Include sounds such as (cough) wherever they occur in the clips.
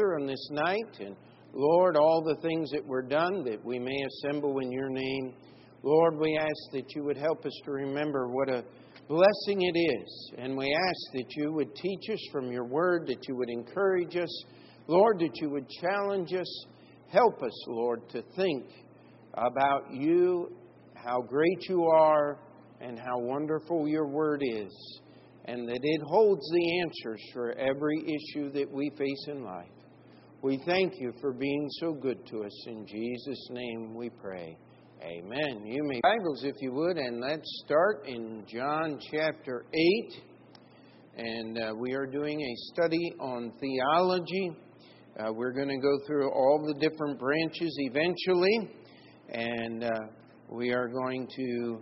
together on this night. And Lord, all the things that were done that we may assemble in your name. Lord, we ask that you would help us to remember what a blessing it is. And we ask that you would teach us from your word, that you would encourage us. Lord, that you would challenge us. Help us, Lord, to think about you, how great you are, and how wonderful your word is, and that it holds the answers for every issue that we face in life. We thank you for being so good to us. In Jesus' name we pray. Amen. You may Bibles if you would, and let's start in John chapter 8. And uh, we are doing a study on theology. Uh, we're going to go through all the different branches eventually, and uh, we are going to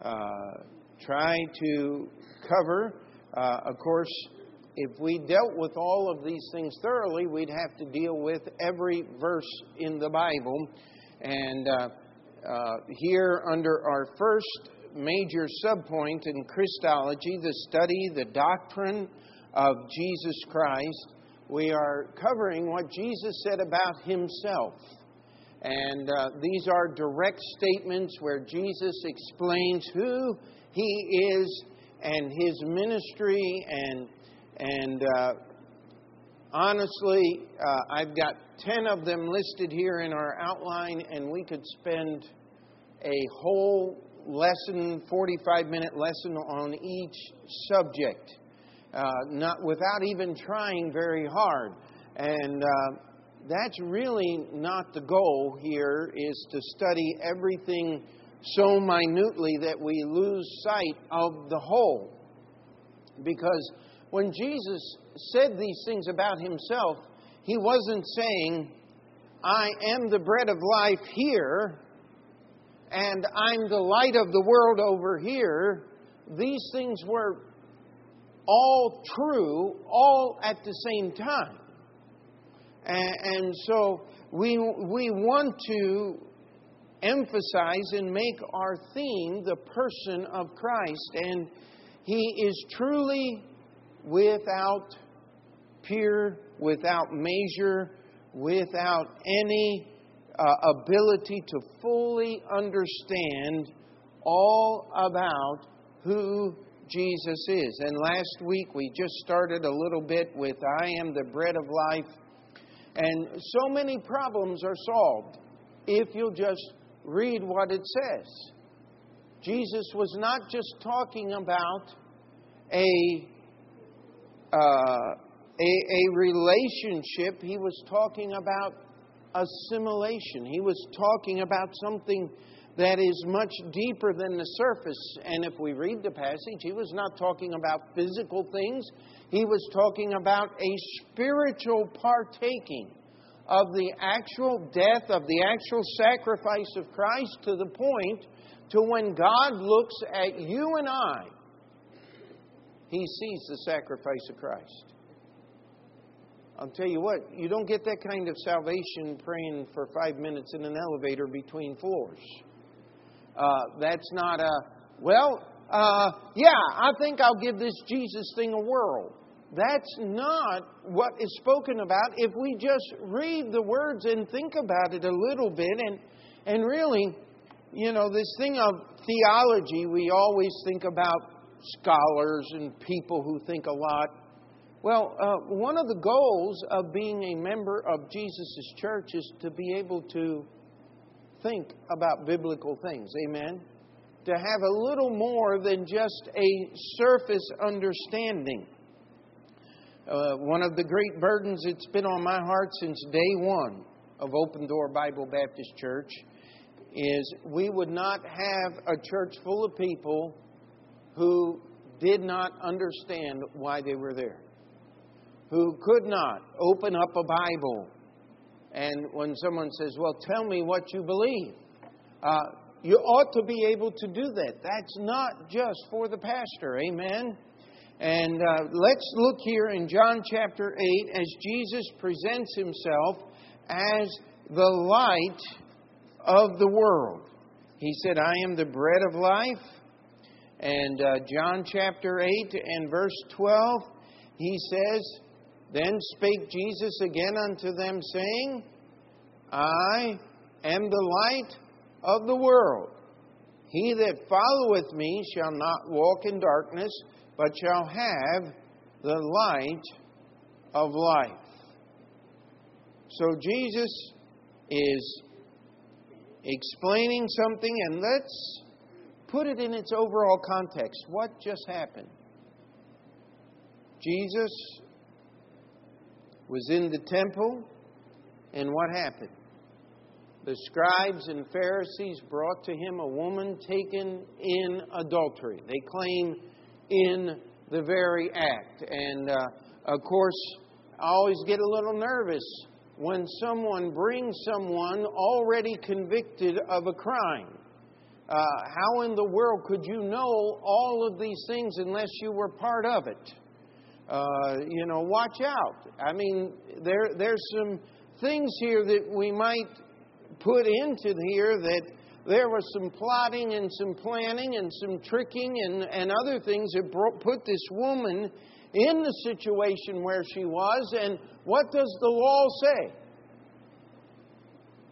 uh, try to cover. Uh, of course, if we dealt with all of these things thoroughly, we'd have to deal with every verse in the Bible. And uh, uh, here, under our first major subpoint in Christology, the study, the doctrine of Jesus Christ, we are covering what Jesus said about himself. And uh, these are direct statements where Jesus explains who he is and his ministry and and uh, honestly, uh, I've got 10 of them listed here in our outline, and we could spend a whole lesson, 45 minute lesson on each subject, uh, not without even trying very hard. And uh, that's really not the goal here, is to study everything so minutely that we lose sight of the whole. Because when Jesus said these things about himself, he wasn't saying, I am the bread of life here, and I'm the light of the world over here. These things were all true, all at the same time. And, and so we, we want to emphasize and make our theme the person of Christ. And he is truly without peer, without measure, without any uh, ability to fully understand all about who Jesus is. And last week we just started a little bit with I am the bread of life. And so many problems are solved if you'll just read what it says. Jesus was not just talking about a uh, a, a relationship, he was talking about assimilation. He was talking about something that is much deeper than the surface. And if we read the passage, he was not talking about physical things, he was talking about a spiritual partaking of the actual death, of the actual sacrifice of Christ to the point to when God looks at you and I he sees the sacrifice of Christ. I'll tell you what, you don't get that kind of salvation praying for five minutes in an elevator between floors. Uh, that's not a, well, uh, yeah, I think I'll give this Jesus thing a whirl. That's not what is spoken about if we just read the words and think about it a little bit. And, and really, you know, this thing of theology, we always think about scholars and people who think a lot. Well, uh, one of the goals of being a member of Jesus' church is to be able to think about biblical things. Amen? To have a little more than just a surface understanding. Uh, one of the great burdens that's been on my heart since day one of Open Door Bible Baptist Church is we would not have a church full of people who did not understand why they were there, who could not open up a Bible. And when someone says, Well, tell me what you believe, uh, you ought to be able to do that. That's not just for the pastor. Amen. And uh, let's look here in John chapter 8 as Jesus presents himself as the light of the world. He said, I am the bread of life. And uh, John chapter 8 and verse 12, he says Then spake Jesus again unto them, saying, I am the light of the world. He that followeth me shall not walk in darkness, but shall have the light of life. So Jesus is explaining something, and let's put it in its overall context. What just happened? Jesus was in the temple, and what happened? The scribes and Pharisees brought to him a woman taken in adultery. They claim in the very act. And uh, of course, I always get a little nervous when someone brings someone already convicted of a crime. Uh, how in the world could you know all of these things unless you were part of it? Uh, you know, watch out. I mean, there there's some things here that we might put into here that there was some plotting and some planning and some tricking and, and other things that brought, put this woman in the situation where she was. And what does the law say?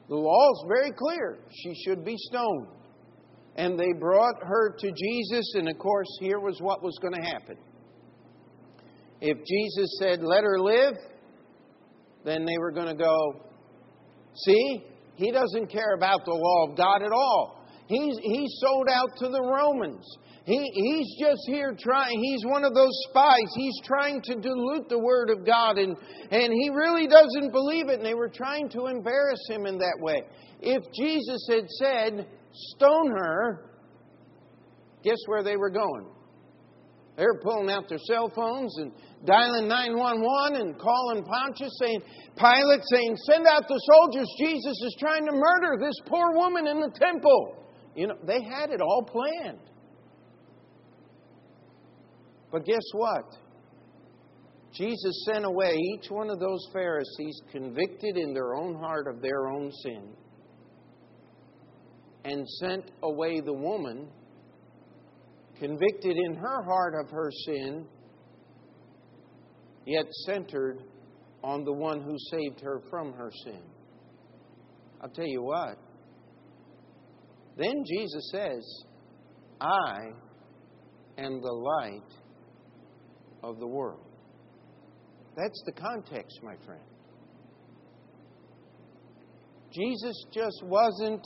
The law is very clear. She should be stoned. And they brought her to Jesus, and of course, here was what was going to happen. If Jesus said, let her live, then they were going to go, see, he doesn't care about the law of God at all. He's, he's sold out to the Romans. He, he's just here trying, he's one of those spies. He's trying to dilute the Word of God, and, and he really doesn't believe it, and they were trying to embarrass him in that way. If Jesus had said, stone her, guess where they were going? They were pulling out their cell phones and dialing 911 and calling Pontius, saying, Pilate saying, Send out the soldiers. Jesus is trying to murder this poor woman in the temple. You know, they had it all planned. But guess what? Jesus sent away each one of those Pharisees convicted in their own heart of their own sin and sent away the woman convicted in her heart of her sin, yet centered on the one who saved her from her sin. I'll tell you what. Then Jesus says, I am the light of the world. That's the context, my friend. Jesus just wasn't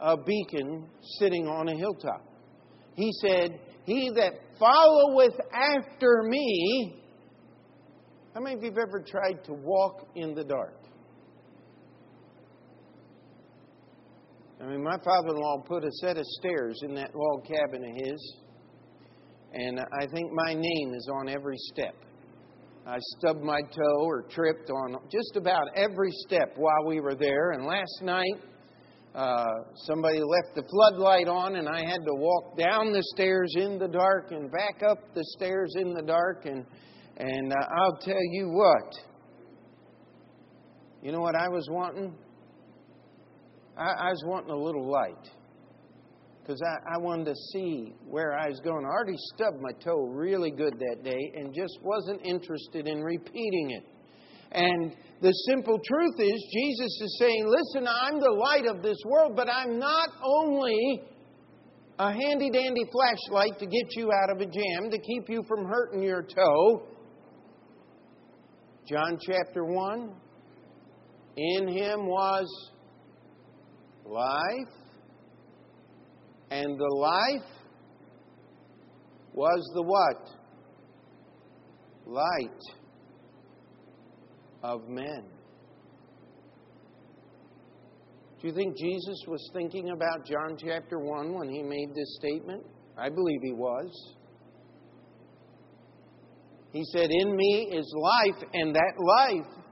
a beacon sitting on a hilltop. He said, He that followeth after me. How many of you have ever tried to walk in the dark? I mean, my father in law put a set of stairs in that log cabin of his, and I think my name is on every step. I stubbed my toe or tripped on just about every step while we were there, and last night uh, somebody left the floodlight on, and I had to walk down the stairs in the dark and back up the stairs in the dark. And and uh, I'll tell you what. You know what I was wanting? I, I was wanting a little light because I, I wanted to see where I was going. I already stubbed my toe really good that day and just wasn't interested in repeating it. And the simple truth is, Jesus is saying, Listen, I'm the light of this world, but I'm not only a handy dandy flashlight to get you out of a jam, to keep you from hurting your toe. John chapter 1 In him was life, and the life was the what? Light of men. Do you think Jesus was thinking about John chapter 1 when he made this statement? I believe he was. He said, In me is life, and that life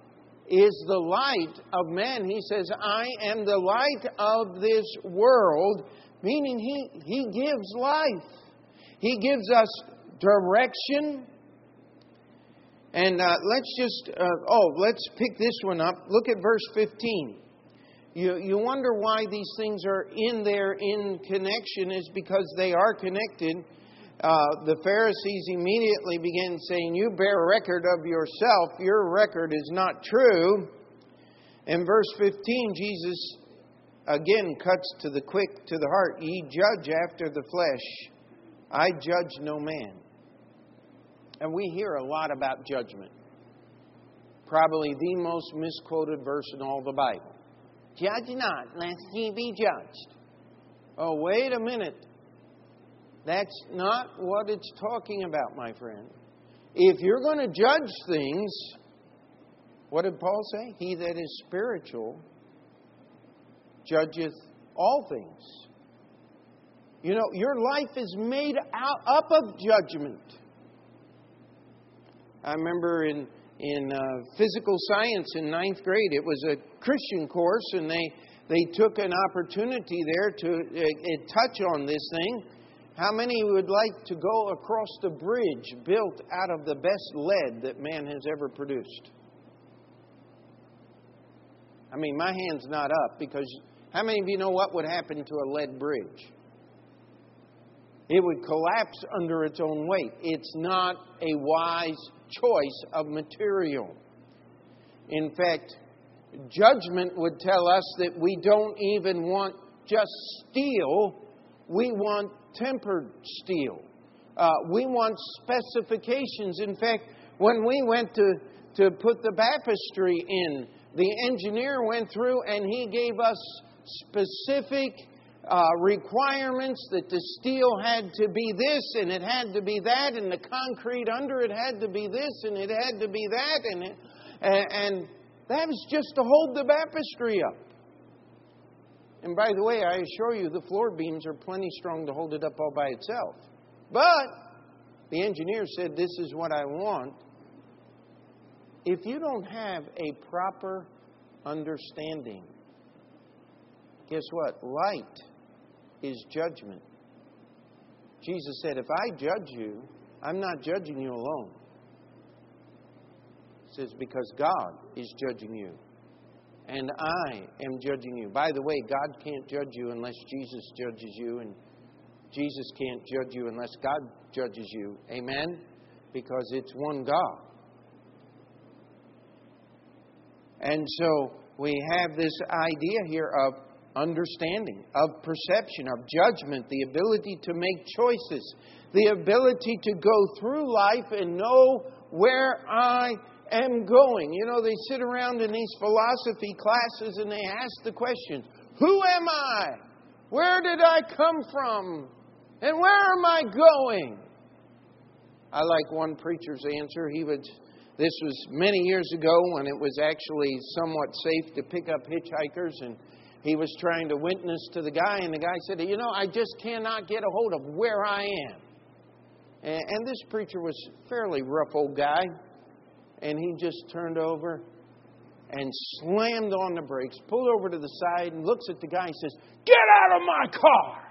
is the light of men. He says, I am the light of this world, meaning he, he gives life. He gives us direction. And uh, let's just, uh, oh, let's pick this one up. Look at verse 15. You, you wonder why these things are in there in connection, is because they are connected. uh, the Pharisees immediately began saying, You bear record of yourself, your record is not true. In verse 15, Jesus again cuts to the quick, to the heart. Ye judge after the flesh. I judge no man. And we hear a lot about judgment. Probably the most misquoted verse in all the Bible. Judge not, lest ye be judged. Oh, wait a minute. That's not what it's talking about, my friend. If you're going to judge things, what did Paul say? He that is spiritual judgeth all things. You know, your life is made out, up of judgment. I remember in in uh, physical science in ninth grade. It was a Christian course, and they they took an opportunity there to uh, uh, touch on this thing. How many would like to go across the bridge built out of the best lead that man has ever produced? I mean, my hand's not up because how many of you know what would happen to a lead bridge? It would collapse under its own weight. It's not a wise choice of material. In fact, judgment would tell us that we don't even want just steel, we want tempered steel. Uh, we want specifications. In fact, when we went to, to put the baptistry in, the engineer went through and he gave us specific uh, requirements that the steel had to be this and it had to be that, and the concrete under it had to be this and it had to be that, and, it, and, that was just to hold the baptistry up. And by the way, I assure you, the floor beams are plenty strong to hold it up all by itself. But the engineer said, This is what I want. If you don't have a proper understanding, guess what? Light is judgment. Jesus said, If I judge you, I'm not judging you alone. He says, Because God is judging you. And I am judging you. By the way, God can't judge you unless Jesus judges you, and Jesus can't judge you unless God judges you. Amen? Because it's one God. And so we have this idea here of understanding, of perception, of judgment, the ability to make choices, the ability to go through life and know where I am going. You know, they sit around in these philosophy classes and they ask the question Who am I? Where did I come from? And where am I going? I like one preacher's answer. He would this was many years ago when it was actually somewhat safe to pick up hitchhikers and he was trying to witness to the guy, and the guy said, You know, I just cannot get a hold of where I am. And, and this preacher was fairly rough old guy, and he just turned over and slammed on the brakes, pulled over to the side, and looks at the guy and says, Get out of my car!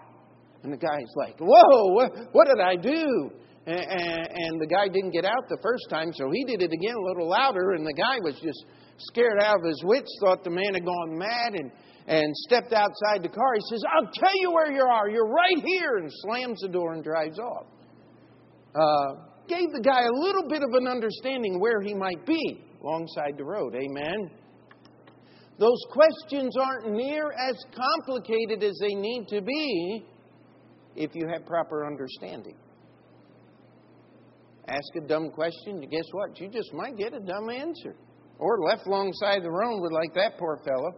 And the guy's like, Whoa, what, what did I do? And, and, and the guy didn't get out the first time, so he did it again a little louder, and the guy was just scared out of his wits, thought the man had gone mad, and and stepped outside the car. He says, I'll tell you where you are. You're right here. And slams the door and drives off. Uh, gave the guy a little bit of an understanding where he might be alongside the road. Amen. Those questions aren't near as complicated as they need to be if you have proper understanding. Ask a dumb question, guess what? You just might get a dumb answer. Or left alongside the road with like that poor fellow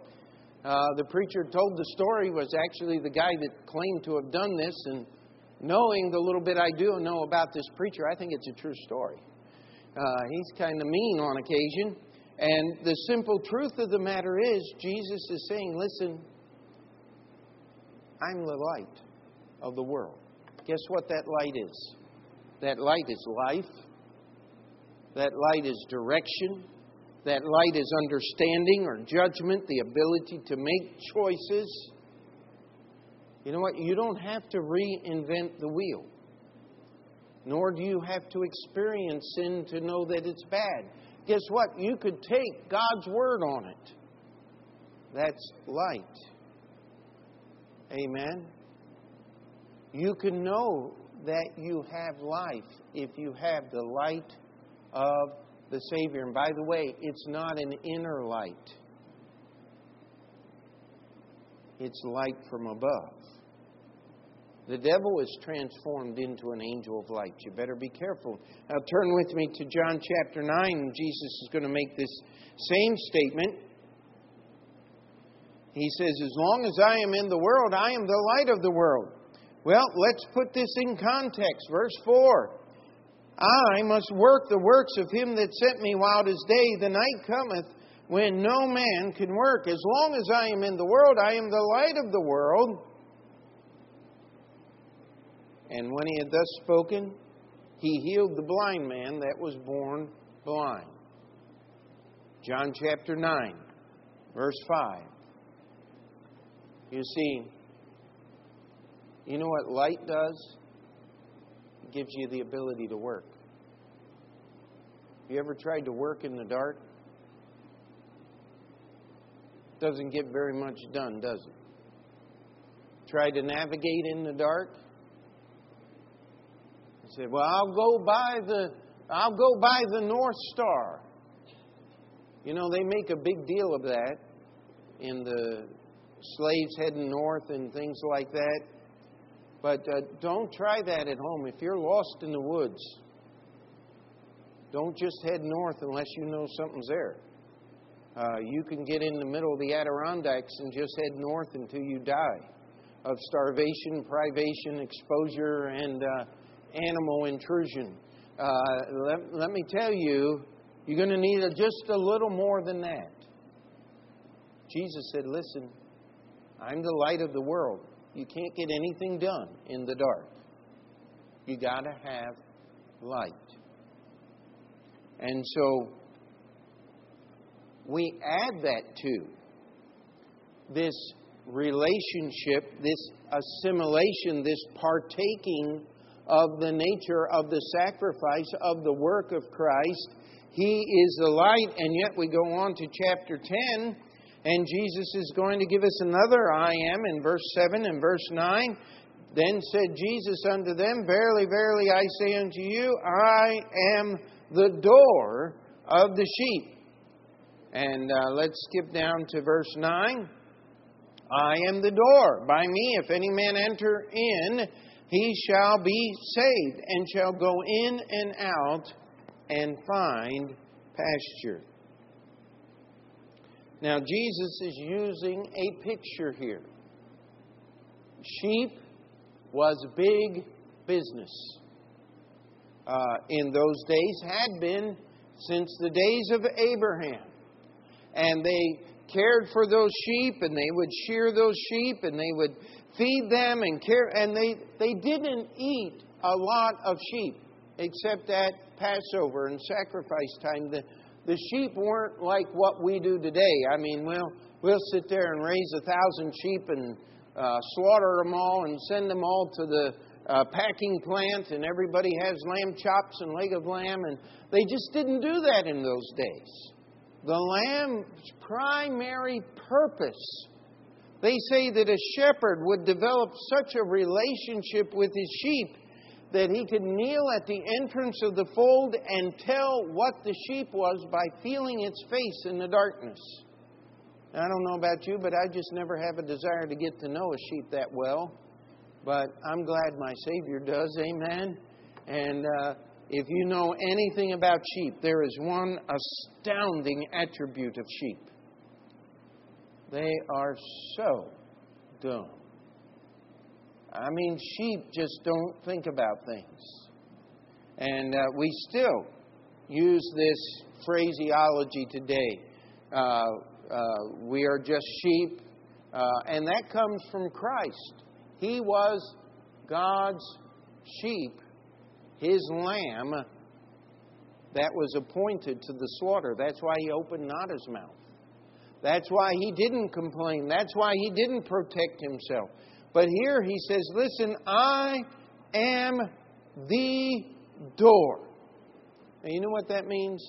uh, the preacher told the story was actually the guy that claimed to have done this, and knowing the little bit I do know about this preacher, I think it's a true story. Uh, he's kind of mean on occasion. And the simple truth of the matter is, Jesus is saying, Listen, I'm the light of the world. Guess what that light is? That light is life, that light is direction, that light is understanding or judgment, the ability to make choices. You know what? You don't have to reinvent the wheel, nor do you have to experience sin to know that it's bad. Guess what? You could take God's word on it. That's light. Amen. You can know that you have life if you have the light of the Savior. And by the way, it's not an inner light, it's light from above. The devil is transformed into an angel of light. You better be careful. Now, turn with me to John chapter 9. Jesus is going to make this same statement. He says, As long as I am in the world, I am the light of the world. Well, let's put this in context. Verse 4 I must work the works of him that sent me while it is day. The night cometh when no man can work. As long as I am in the world, I am the light of the world. And when he had thus spoken, he healed the blind man that was born blind. John chapter 9, verse 5. You see, you know what light does? Gives you the ability to work. You ever tried to work in the dark? Doesn't get very much done, does it? Try to navigate in the dark? I said, "Well, I'll go by the I'll go by the North Star." You know, they make a big deal of that in the slaves heading north and things like that. But uh, don't try that at home. If you're lost in the woods, don't just head north unless you know something's there. Uh, you can get in the middle of the Adirondacks and just head north until you die of starvation, privation, exposure, and uh, animal intrusion. Uh, let, let me tell you, you're going to need a, just a little more than that. Jesus said, Listen, I'm the light of the world. You can't get anything done in the dark. You got to have light. And so we add that to this relationship, this assimilation, this partaking of the nature of the sacrifice of the work of Christ. He is the light, and yet we go on to chapter 10, and Jesus is going to give us another I am in verse 7 and verse 9. Then said Jesus unto them, Verily, verily, I say unto you, I am the door of the sheep. And uh, let's skip down to verse 9. I am the door. By me, if any man enter in, he shall be saved and shall go in and out and find pasture. Now, Jesus is using a picture here. Sheep was big business uh, in those days, had been since the days of Abraham. And they cared for those sheep, and they would shear those sheep, and they would feed them and care. And they, they didn't eat a lot of sheep except at Passover and sacrifice time. The, the sheep weren't like what we do today. I mean, we'll, we'll sit there and raise a thousand sheep and uh, slaughter them all and send them all to the uh, packing plant, and everybody has lamb chops and leg of lamb, and they just didn't do that in those days. The lamb's primary purpose they say that a shepherd would develop such a relationship with his sheep that he could kneel at the entrance of the fold and tell what the sheep was by feeling its face in the darkness. I don't know about you, but I just never have a desire to get to know a sheep that well. But I'm glad my Savior does. Amen. And uh, if you know anything about sheep, there is one astounding attribute of sheep they are so dumb. I mean, sheep just don't think about things. And uh, we still use this phraseology today. Uh, uh, we are just sheep. Uh, and that comes from Christ. He was God's sheep, His lamb that was appointed to the slaughter. That's why He opened not His mouth. That's why he didn't complain. That's why he didn't protect himself. But here he says, Listen, I am the door. And you know what that means?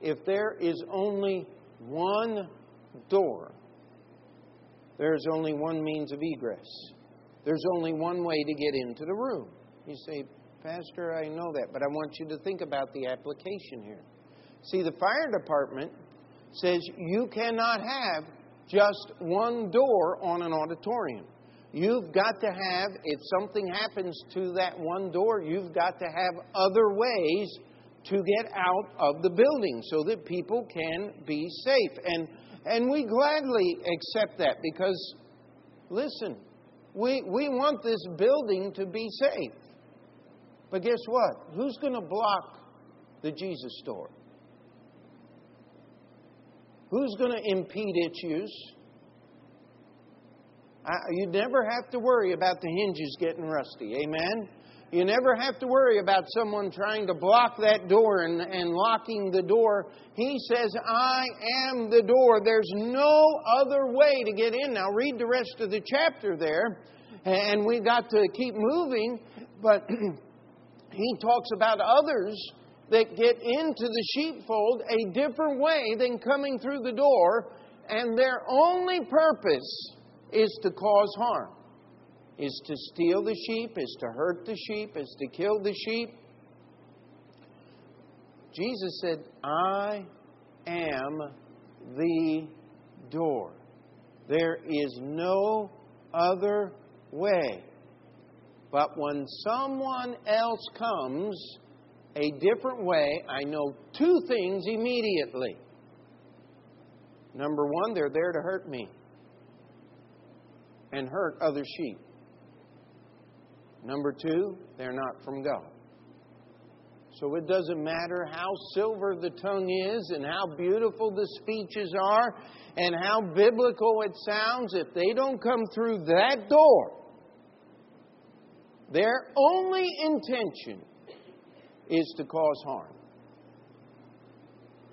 If there is only one door, there is only one means of egress. There's only one way to get into the room. You say, Pastor, I know that, but I want you to think about the application here. See, the fire department says you cannot have just one door on an auditorium. You've got to have, if something happens to that one door, you've got to have other ways to get out of the building so that people can be safe. And, and we gladly accept that because, listen, we, we want this building to be safe. But guess what? Who's going to block the Jesus' door? Who's going to impede its use? you never have to worry about the hinges getting rusty. Amen? You never have to worry about someone trying to block that door and, and locking the door. He says, I am the door. There's no other way to get in. Now, read the rest of the chapter there, and we've got to keep moving, but (clears throat) he talks about others that get into the sheepfold a different way than coming through the door, and their only purpose is to cause harm, is to steal the sheep, is to hurt the sheep, is to kill the sheep. Jesus said, I am the door. There is no other way. But when someone else comes a different way, I know two things immediately. Number one, they're there to hurt me and hurt other sheep. Number two, they're not from God. So it doesn't matter how silver the tongue is and how beautiful the speeches are and how biblical it sounds, if they don't come through that door, their only intention is to cause harm.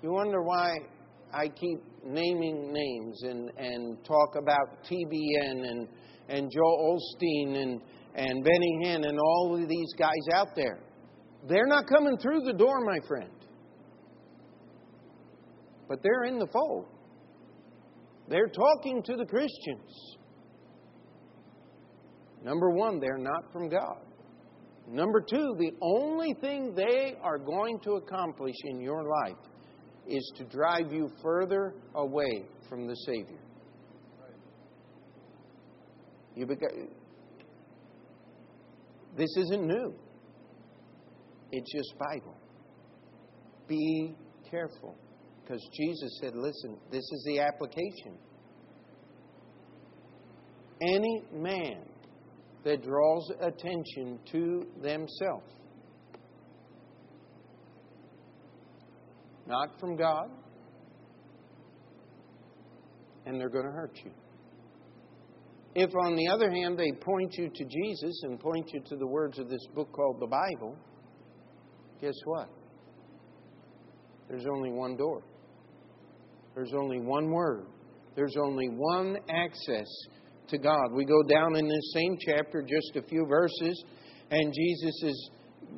You wonder why I keep naming names and, and talk about TBN and, and Joel Osteen and, and Benny Hinn and all of these guys out there. They're not coming through the door, my friend. But they're in the fold. They're talking to the Christians. Number one, they're not from God. Number two, the only thing they are going to accomplish in your life is to drive you further away from the Savior. You beca- this isn't new. It's just Bible. Be careful. Because Jesus said, listen, this is the application. Any man that draws attention to themselves not from God, and they're going to hurt you. If, on the other hand, they point you to Jesus and point you to the words of this book called the Bible, guess what? There's only one door. There's only one word. There's only one access to God. We go down in this same chapter, just a few verses, and Jesus is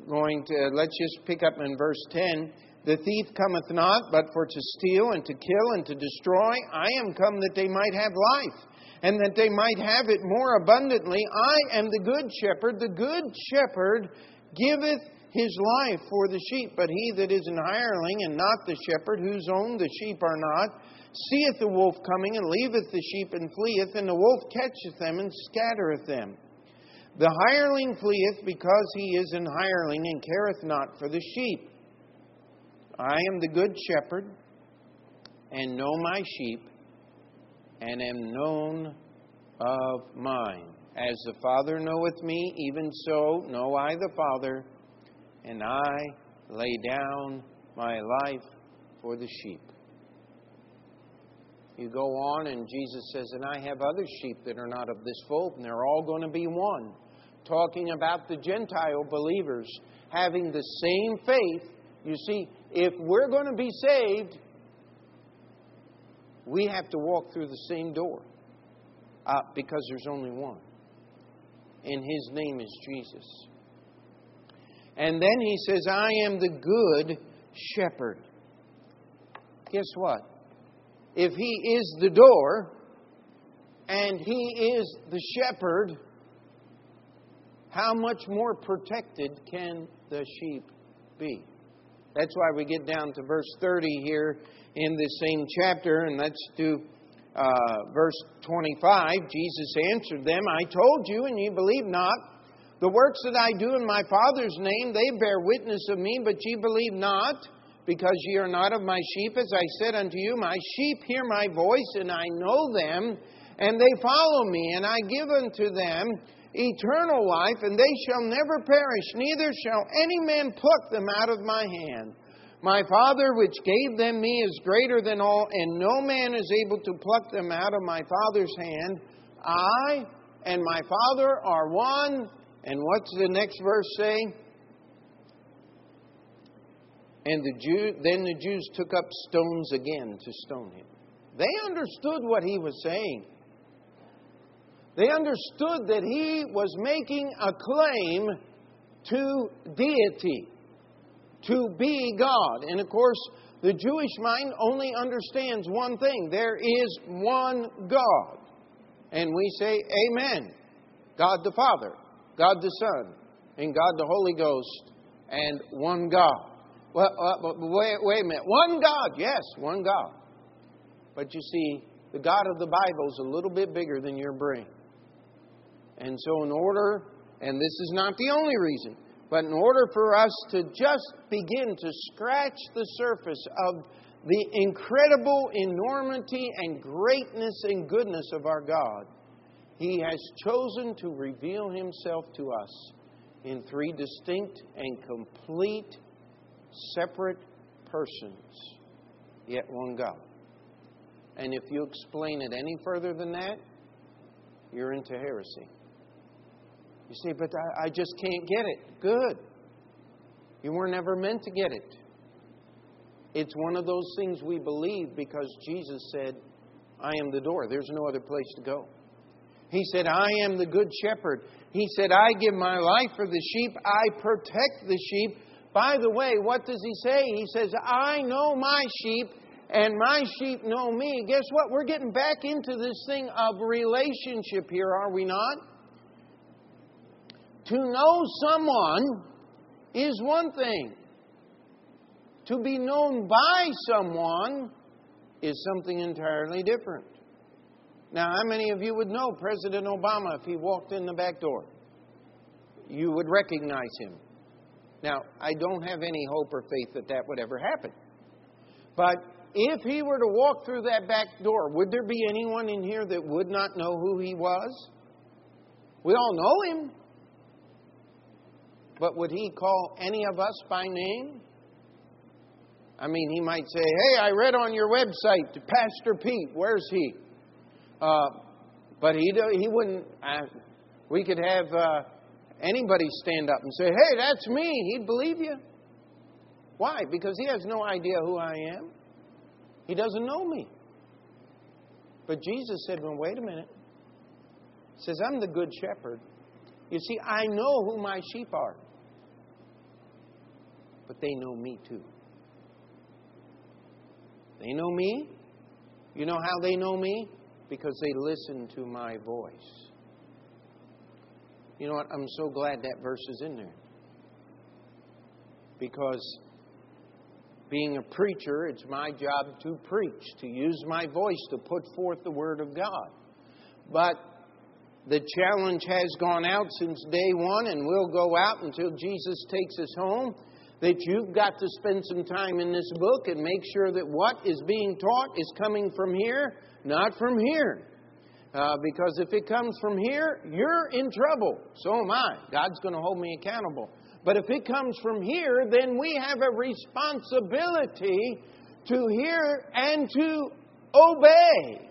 going to, let's just pick up in verse 10. The thief cometh not, but for to steal and to kill and to destroy. I am come that they might have life, and that they might have it more abundantly. I am the good shepherd. The good shepherd giveth his life for the sheep. But he that is an hireling and not the shepherd, whose own the sheep are not, seeth the wolf coming, and leaveth the sheep and fleeth, and the wolf catcheth them and scattereth them. The hireling fleeth because he is an hireling and careth not for the sheep. I am the good shepherd and know my sheep and am known of mine. As the Father knoweth me, even so know I the Father, and I lay down my life for the sheep. You go on, and Jesus says, And I have other sheep that are not of this fold, and they're all going to be one. Talking about the Gentile believers having the same faith. You see, if we're going to be saved, we have to walk through the same door uh, because there's only one. And his name is Jesus. And then he says, I am the good shepherd. Guess what? If he is the door and he is the shepherd, how much more protected can the sheep be? That's why we get down to verse 30 here in this same chapter, and let's do uh, verse 25. Jesus answered them, I told you, and you believe not. The works that I do in my Father's name, they bear witness of me, but ye believe not, because ye are not of my sheep. As I said unto you, my sheep hear my voice, and I know them, and they follow me, and I give unto them eternal life, and they shall never perish, neither shall any man pluck them out of my hand. My Father, which gave them me, is greater than all, and no man is able to pluck them out of my Father's hand. I and my Father are one. And what's the next verse say? And the Jew, then the Jews took up stones again to stone him. They understood what he was saying. They understood that he was making a claim to deity, to be God. And of course, the Jewish mind only understands one thing there is one God. And we say, Amen. God the Father, God the Son, and God the Holy Ghost, and one God. Well, uh, wait, wait a minute. One God, yes, one God. But you see, the God of the Bible is a little bit bigger than your brain. And so, in order, and this is not the only reason, but in order for us to just begin to scratch the surface of the incredible enormity and greatness and goodness of our God, He has chosen to reveal Himself to us in three distinct and complete separate persons, yet one God. And if you explain it any further than that, you're into heresy. You say, but I, I just can't get it. Good. You were never meant to get it. It's one of those things we believe because Jesus said, I am the door. There's no other place to go. He said, I am the good shepherd. He said, I give my life for the sheep. I protect the sheep. By the way, what does he say? He says, I know my sheep and my sheep know me. Guess what? We're getting back into this thing of relationship here, are we not? To know someone is one thing. To be known by someone is something entirely different. Now, how many of you would know President Obama if he walked in the back door? You would recognize him. Now, I don't have any hope or faith that that would ever happen. But if he were to walk through that back door, would there be anyone in here that would not know who he was? We all know him. But would he call any of us by name? I mean, he might say, Hey, I read on your website, Pastor Pete, where's he? Uh, but he, he wouldn't. Uh, we could have uh, anybody stand up and say, Hey, that's me, he'd believe you. Why? Because he has no idea who I am. He doesn't know me. But Jesus said, Well, wait a minute. He says, I'm the good shepherd. You see, I know who my sheep are. But they know me too. They know me. You know how they know me? Because they listen to my voice. You know what? I'm so glad that verse is in there. Because being a preacher, it's my job to preach, to use my voice to put forth the Word of God. But the challenge has gone out since day one and will go out until Jesus takes us home. That you've got to spend some time in this book and make sure that what is being taught is coming from here, not from here. Uh, because if it comes from here, you're in trouble. So am I. God's going to hold me accountable. But if it comes from here, then we have a responsibility to hear and to obey.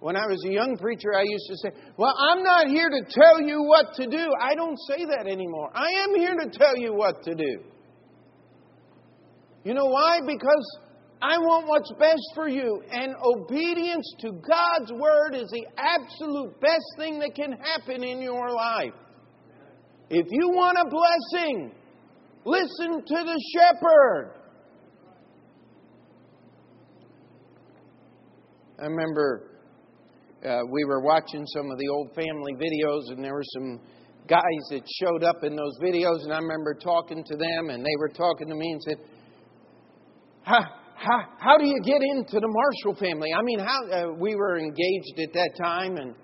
When I was a young preacher, I used to say, Well, I'm not here to tell you what to do. I don't say that anymore. I am here to tell you what to do. You know why? Because I want what's best for you. And obedience to God's word is the absolute best thing that can happen in your life. If you want a blessing, listen to the shepherd. I remember uh, we were watching some of the old family videos, and there were some guys that showed up in those videos, and I remember talking to them, and they were talking to me and said, how, how, how do you get into the Marshall family? I mean, how uh, we were engaged at that time, and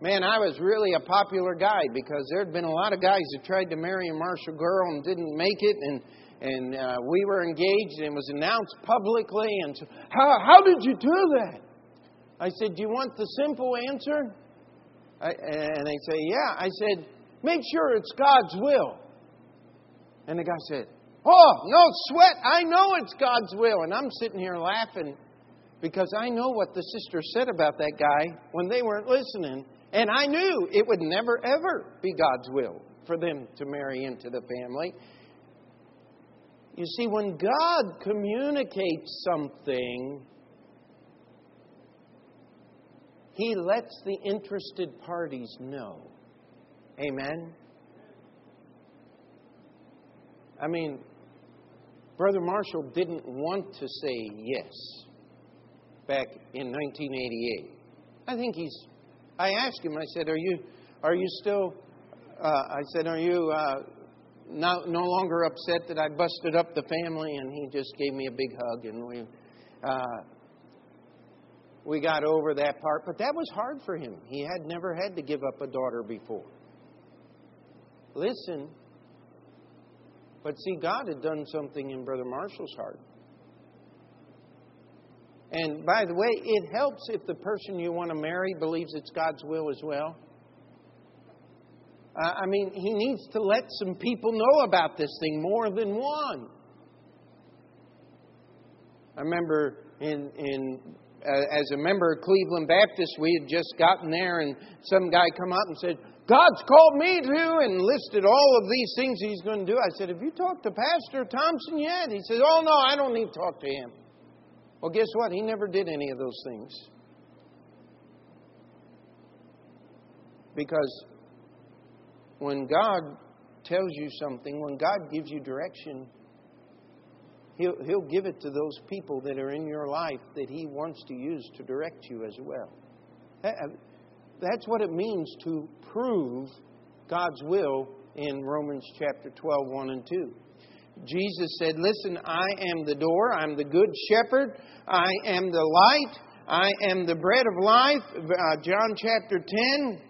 man, I was really a popular guy because there had been a lot of guys that tried to marry a Marshall girl and didn't make it, and and uh, we were engaged, and it was announced publicly. And so, how how did you do that? I said, Do you want the simple answer? I, and they say, Yeah. I said, Make sure it's God's will. And the guy said, Oh, no sweat. I know it's God's will. And I'm sitting here laughing because I know what the sister said about that guy when they weren't listening. And I knew it would never, ever be God's will for them to marry into the family. You see, when God communicates something, He lets the interested parties know. Amen? I mean, Brother Marshall didn't want to say yes back in 1988. I think he's. I asked him. I said, "Are you, are you still?" Uh, I said, "Are you uh, no, no longer upset that I busted up the family?" And he just gave me a big hug, and we uh, we got over that part. But that was hard for him. He had never had to give up a daughter before. Listen, but see, God had done something in Brother Marshall's heart. And by the way, it helps if the person you want to marry believes it's God's will as well. Uh, I mean, he needs to let some people know about this thing, more than one. I remember in, in uh, as a member of Cleveland Baptist, we had just gotten there, and some guy come up and said, God's called me to, and listed all of these things he's going to do. I said, Have you talked to Pastor Thompson yet? He said, Oh, no, I don't need to talk to him. Well, guess what? He never did any of those things. Because when God tells you something, when God gives you direction, He'll, he'll give it to those people that are in your life that He wants to use to direct you as well. That's what it means to prove God's will in Romans chapter 12, 1 and 2. Jesus said, Listen, I am the door, I'm the good shepherd, I am the light, I am the bread of life. Uh, John chapter 10,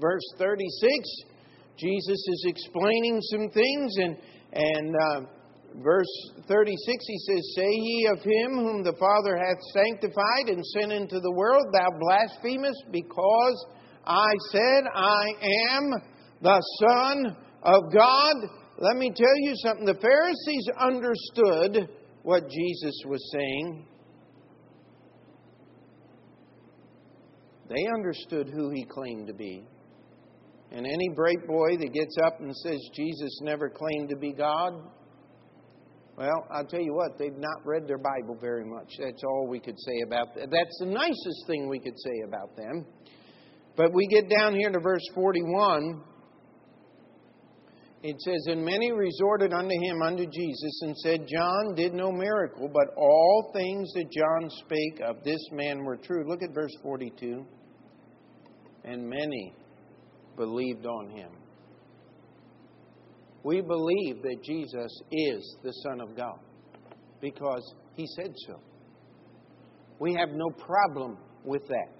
verse 36. Jesus is explaining some things, and, and uh, verse 36, he says, Say ye of him whom the Father hath sanctified and sent into the world, thou blasphemest, because I said, I am the Son of God. Let me tell you something. The Pharisees understood what Jesus was saying. They understood who he claimed to be. And any bright boy that gets up and says Jesus never claimed to be God, well, I'll tell you what, they've not read their Bible very much. That's all we could say about that. That's the nicest thing we could say about them. But we get down here to verse 41. It says, And many resorted unto him, unto Jesus, and said, John did no miracle, but all things that John spake of this man were true. Look at verse 42. And many believed on him. We believe that Jesus is the Son of God because He said so. We have no problem with that.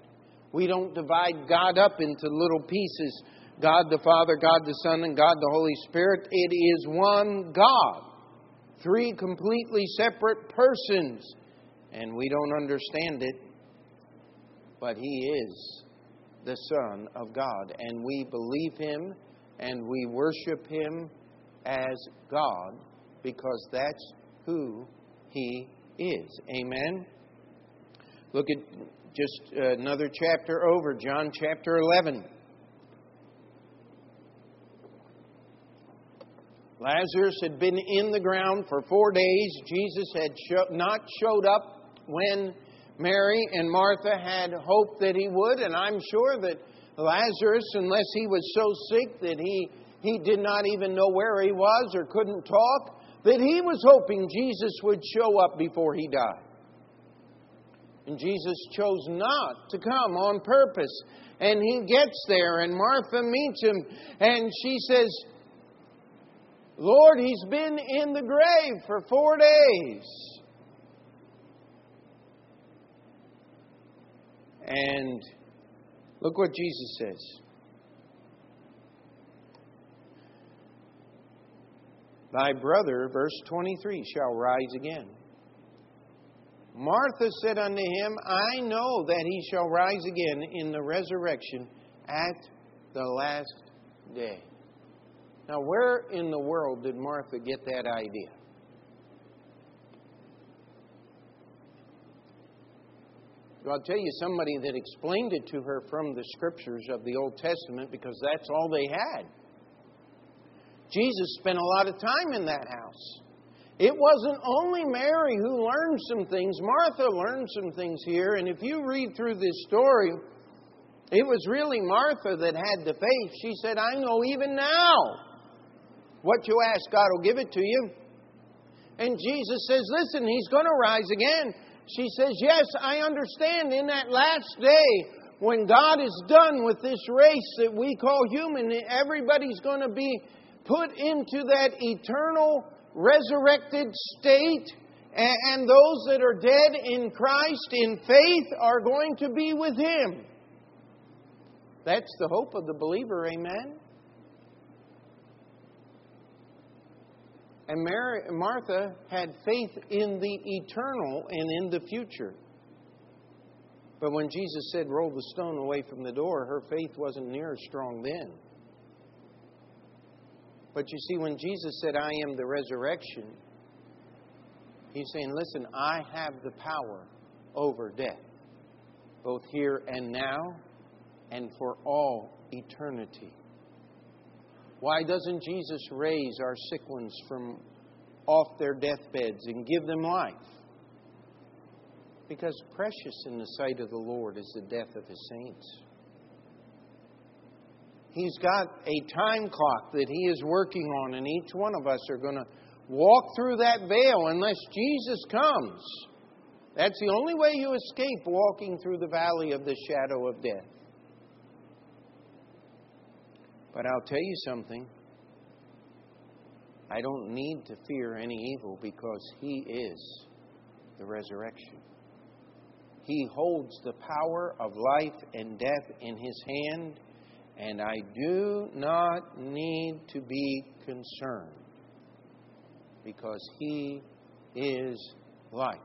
We don't divide God up into little pieces God the Father, God the Son, and God the Holy Spirit. It is one God, three completely separate persons. And we don't understand it, but He is the Son of God. And we believe Him and we worship Him as God because that's who He is. Amen? Look at just another chapter over, John chapter 11. Lazarus had been in the ground for four days. Jesus had not showed up when Mary and Martha had hoped that he would, and I'm sure that Lazarus, unless he was so sick that he he did not even know where he was or couldn't talk, that he was hoping Jesus would show up before he died. And Jesus chose not to come on purpose. And he gets there, and Martha meets him, and she says, Lord, he's been in the grave for four days. And look what Jesus says. Thy brother, verse 23, shall rise again. Martha said unto him, I know that he shall rise again in the resurrection at the last day. Now, where in the world did Martha get that idea? I'll tell you somebody that explained it to her from the scriptures of the Old Testament because that's all they had. Jesus spent a lot of time in that house. It wasn't only Mary who learned some things, Martha learned some things here. And if you read through this story, it was really Martha that had the faith. She said, I know even now what you ask, God will give it to you. And Jesus says, Listen, He's going to rise again. She says, Yes, I understand in that last day when God is done with this race that we call human, everybody's going to be put into that eternal resurrected state. And those that are dead in Christ in faith are going to be with Him. That's the hope of the believer, amen? And Mary, Martha had faith in the eternal and in the future. But when Jesus said, Roll the stone away from the door, her faith wasn't near as strong then. But you see, when Jesus said, I am the resurrection, he's saying, Listen, I have the power over death, both here and now and for all eternity. Why doesn't Jesus raise our sick ones from off their deathbeds and give them life? Because precious in the sight of the Lord is the death of his saints. He's got a time clock that he is working on, and each one of us are going to walk through that veil unless Jesus comes. That's the only way you escape walking through the valley of the shadow of death. But I'll tell you something. I don't need to fear any evil because He is the resurrection. He holds the power of life and death in His hand, and I do not need to be concerned because He is life.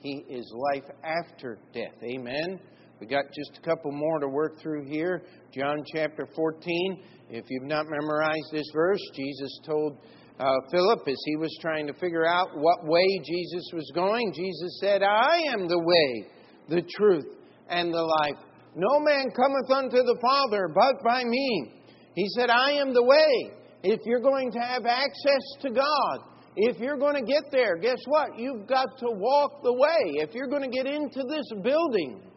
He is life after death. Amen. We got just a couple more to work through here. John chapter 14. If you've not memorized this verse, Jesus told uh, Philip as he was trying to figure out what way Jesus was going, Jesus said, I am the way, the truth, and the life. No man cometh unto the Father but by me. He said, I am the way. If you're going to have access to God, if you're going to get there, guess what? You've got to walk the way. If you're going to get into this building,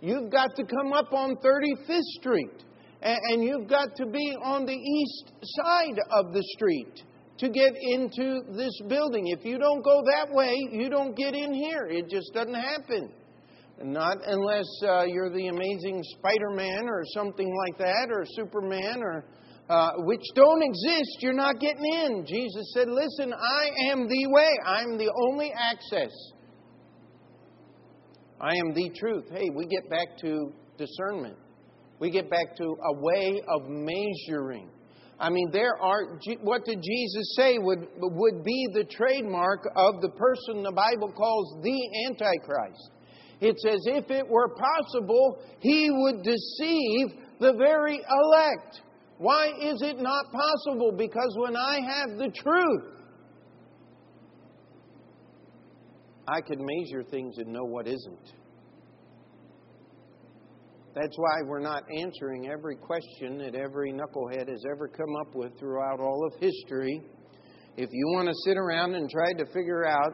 You've got to come up on 35th Street, and you've got to be on the east side of the street to get into this building. If you don't go that way, you don't get in here. It just doesn't happen. Not unless uh, you're the amazing Spider Man or something like that, or Superman, or uh, which don't exist. You're not getting in. Jesus said, "Listen, I am the way. I'm the only access." I am the truth. Hey, we get back to discernment. We get back to a way of measuring. I mean, there are, what did Jesus say would, would be the trademark of the person the Bible calls the Antichrist? It's as if it were possible he would deceive the very elect. Why is it not possible? Because when I have the truth, I can measure things and know what isn't. That's why we're not answering every question that every knucklehead has ever come up with throughout all of history. If you want to sit around and try to figure out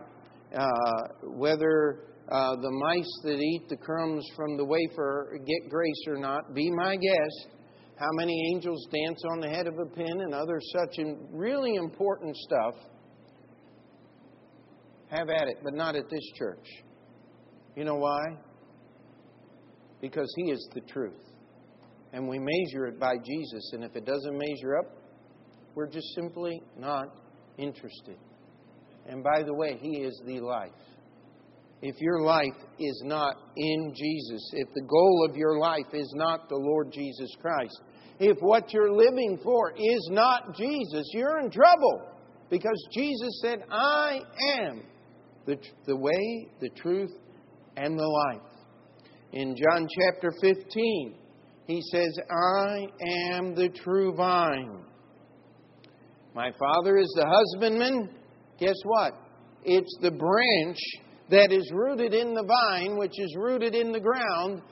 uh, whether uh, the mice that eat the crumbs from the wafer get grace or not, be my guest. How many angels dance on the head of a pin and other such really important stuff have at it, but not at this church. You know why? Because He is the truth. And we measure it by Jesus. And if it doesn't measure up, we're just simply not interested. And by the way, He is the life. If your life is not in Jesus, if the goal of your life is not the Lord Jesus Christ, if what you're living for is not Jesus, you're in trouble. Because Jesus said, I am the, the way, the truth, and the life. In John chapter 15, he says, I am the true vine. My Father is the husbandman. Guess what? It's the branch that is rooted in the vine, which is rooted in the ground.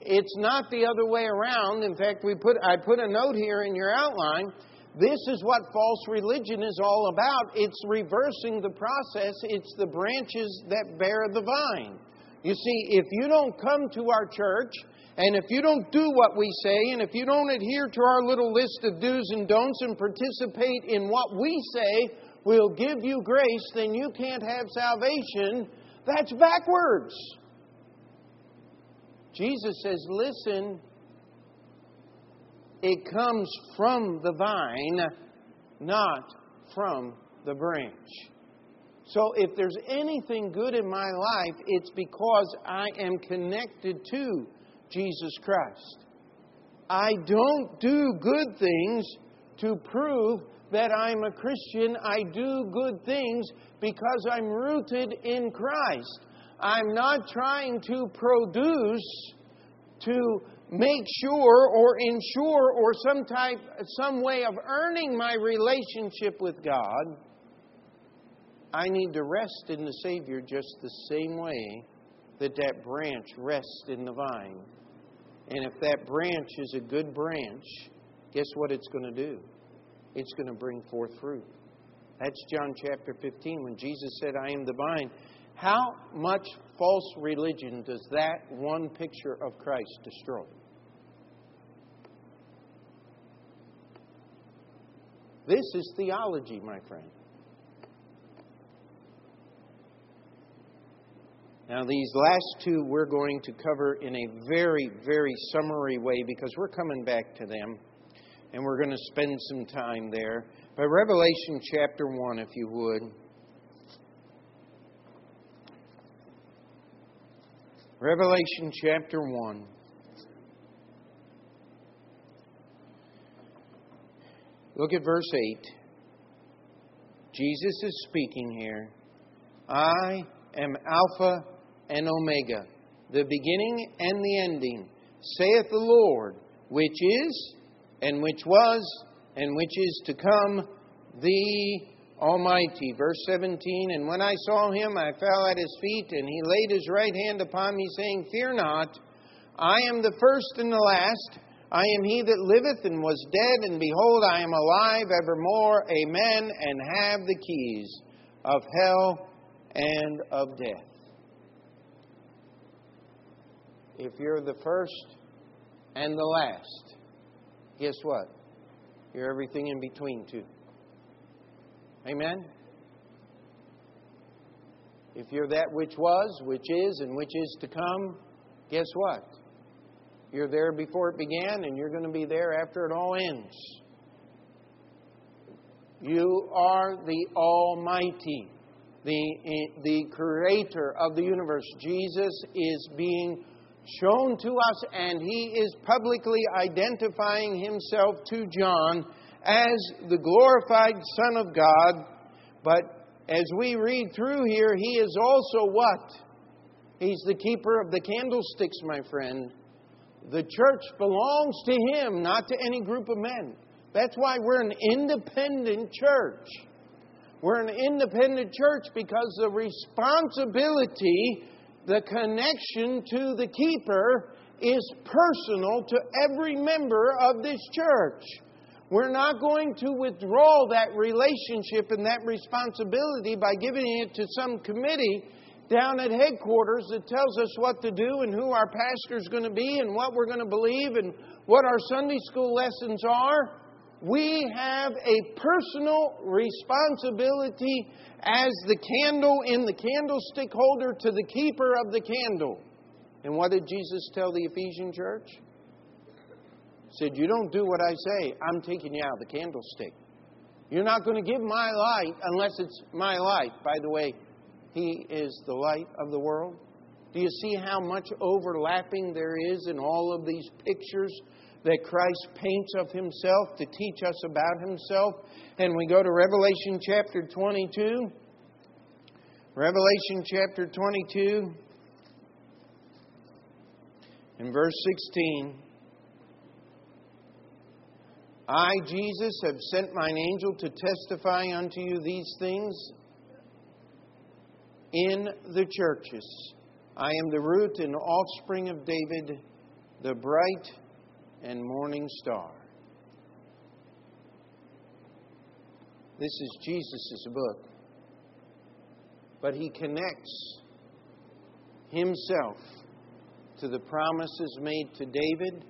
It's not the other way around. In fact, we put, I put a note here in your outline. This is what false religion is all about. It's reversing the process, it's the branches that bear the vine. You see, if you don't come to our church, and if you don't do what we say, and if you don't adhere to our little list of do's and don'ts and participate in what we say we'll give you grace, then you can't have salvation. That's backwards. Jesus says, listen, it comes from the vine, not from the branch. So if there's anything good in my life, it's because I am connected to Jesus Christ. I don't do good things to prove that I'm a Christian. I do good things because I'm rooted in Christ. I'm not trying to produce to make sure or ensure or some type some way of earning my relationship with God. I need to rest in the Savior just the same way that that branch rests in the vine. And if that branch is a good branch, guess what it's going to do? It's going to bring forth fruit. That's John chapter 15 when Jesus said, I am the vine. How much false religion does that one picture of Christ destroy? This is theology, my friend. Now, these last two we're going to cover in a very, very summary way because we're coming back to them and we're going to spend some time there. But Revelation chapter 1, if you would. Revelation chapter 1. Look at verse 8. Jesus is speaking here. I am Alpha and Omega, the beginning and the ending, saith the Lord, which is, and which was, and which is to come, the Almighty. Verse 17 And when I saw him, I fell at his feet, and he laid his right hand upon me, saying, Fear not, I am the first and the last. I am he that liveth and was dead, and behold, I am alive evermore. Amen. And have the keys of hell and of death. If you're the first and the last, guess what? You're everything in between, too. Amen? If you're that which was, which is, and which is to come, guess what? You're there before it began, and you're going to be there after it all ends. You are the Almighty, the, eh, the Creator of the universe. Jesus is being shown to us, and he is publicly identifying himself to John as the glorified Son of God. But as we read through here, he is also what? He's the keeper of the candlesticks, my friend. The church belongs to him, not to any group of men. That's why we're an independent church. We're an independent church because the responsibility the connection to the keeper is personal to every member of this church. We're not going to withdraw that relationship and that responsibility by giving it to some committee down at headquarters that tells us what to do and who our pastor is going to be and what we're going to believe and what our Sunday school lessons are. We have a personal responsibility as the candle in the candlestick holder to the keeper of the candle. And what did Jesus tell the Ephesian church? He said, You don't do what I say, I'm taking you out of the candlestick. You're not going to give my light unless it's my light. By the way, He is the light of the world. Do you see how much overlapping there is in all of these pictures that Christ paints of Himself to teach us about Himself? And we go to Revelation chapter 22. Revelation chapter 22 in verse 16. I, Jesus, have sent mine angel to testify unto you these things in the churches. I am the root and offspring of David, the bright and morning star. This is Jesus' book. But he connects himself to the promises made to David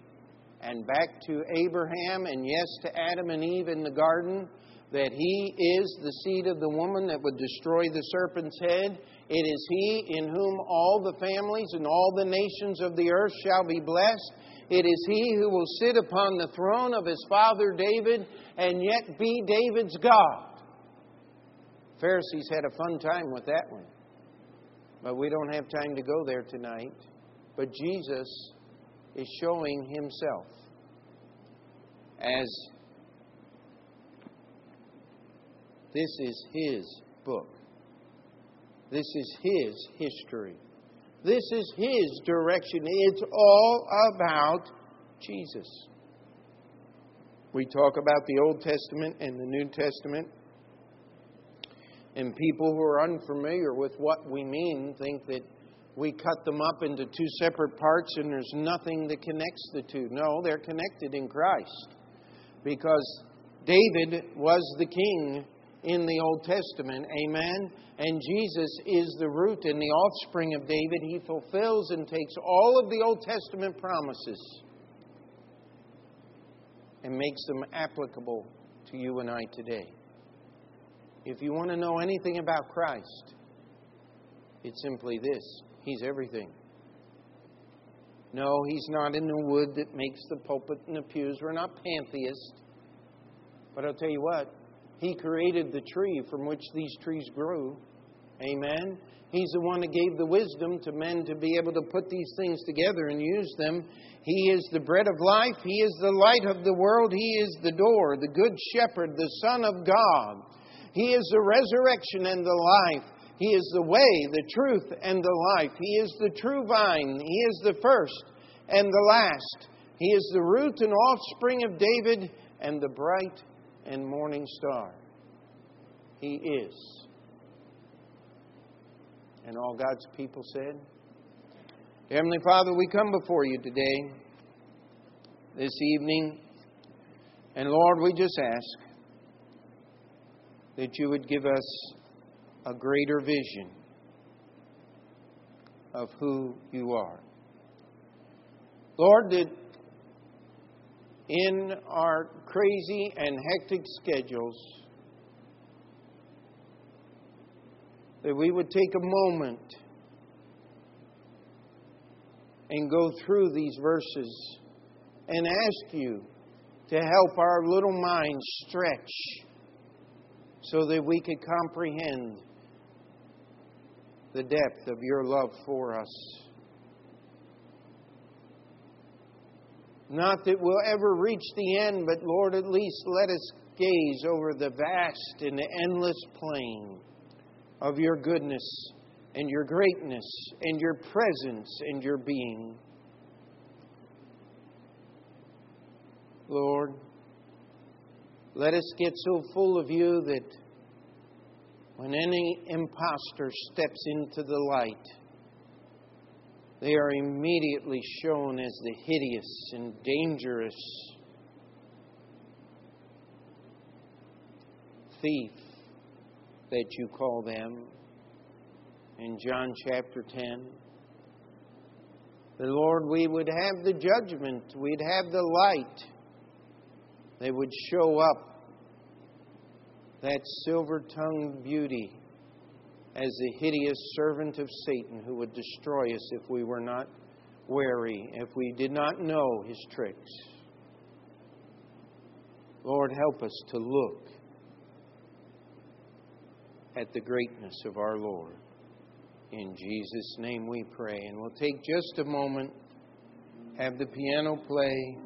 and back to Abraham and yes to Adam and Eve in the garden that he is the seed of the woman that would destroy the serpent's head. It is he in whom all the families and all the nations of the earth shall be blessed. It is he who will sit upon the throne of his father David and yet be David's God. Pharisees had a fun time with that one. But we don't have time to go there tonight. But Jesus is showing himself as this is his book. This is his history. This is his direction. It's all about Jesus. We talk about the Old Testament and the New Testament. And people who are unfamiliar with what we mean think that we cut them up into two separate parts and there's nothing that connects the two. No, they're connected in Christ. Because David was the king in the Old Testament. Amen. And Jesus is the root and the offspring of David. He fulfills and takes all of the Old Testament promises and makes them applicable to you and I today. If you want to know anything about Christ, it's simply this He's everything. No, He's not in the wood that makes the pulpit and the pews. We're not pantheists. But I'll tell you what, He created the tree from which these trees grew. Amen. He's the one that gave the wisdom to men to be able to put these things together and use them. He is the bread of life. He is the light of the world. He is the door, the good shepherd, the Son of God. He is the resurrection and the life. He is the way, the truth, and the life. He is the true vine. He is the first and the last. He is the root and offspring of David and the bright and morning star. He is. And all God's people said, Heavenly Father, we come before you today, this evening, and Lord, we just ask that you would give us a greater vision of who you are. Lord, that in our crazy and hectic schedules, that we would take a moment and go through these verses and ask you to help our little minds stretch so that we could comprehend the depth of your love for us. Not that we'll ever reach the end, but Lord, at least let us gaze over the vast and endless plain of your goodness and your greatness and your presence and your being. Lord, let us get so full of you that when any impostor steps into the light, they are immediately shown as the hideous and dangerous thief that you call them in John chapter 10. The Lord, we would have the judgment, we'd have the light they would show up that silver tongued beauty as the hideous servant of Satan who would destroy us if we were not wary, if we did not know his tricks. Lord, help us to look at the greatness of our Lord. In Jesus' name we pray. And we'll take just a moment, have the piano play.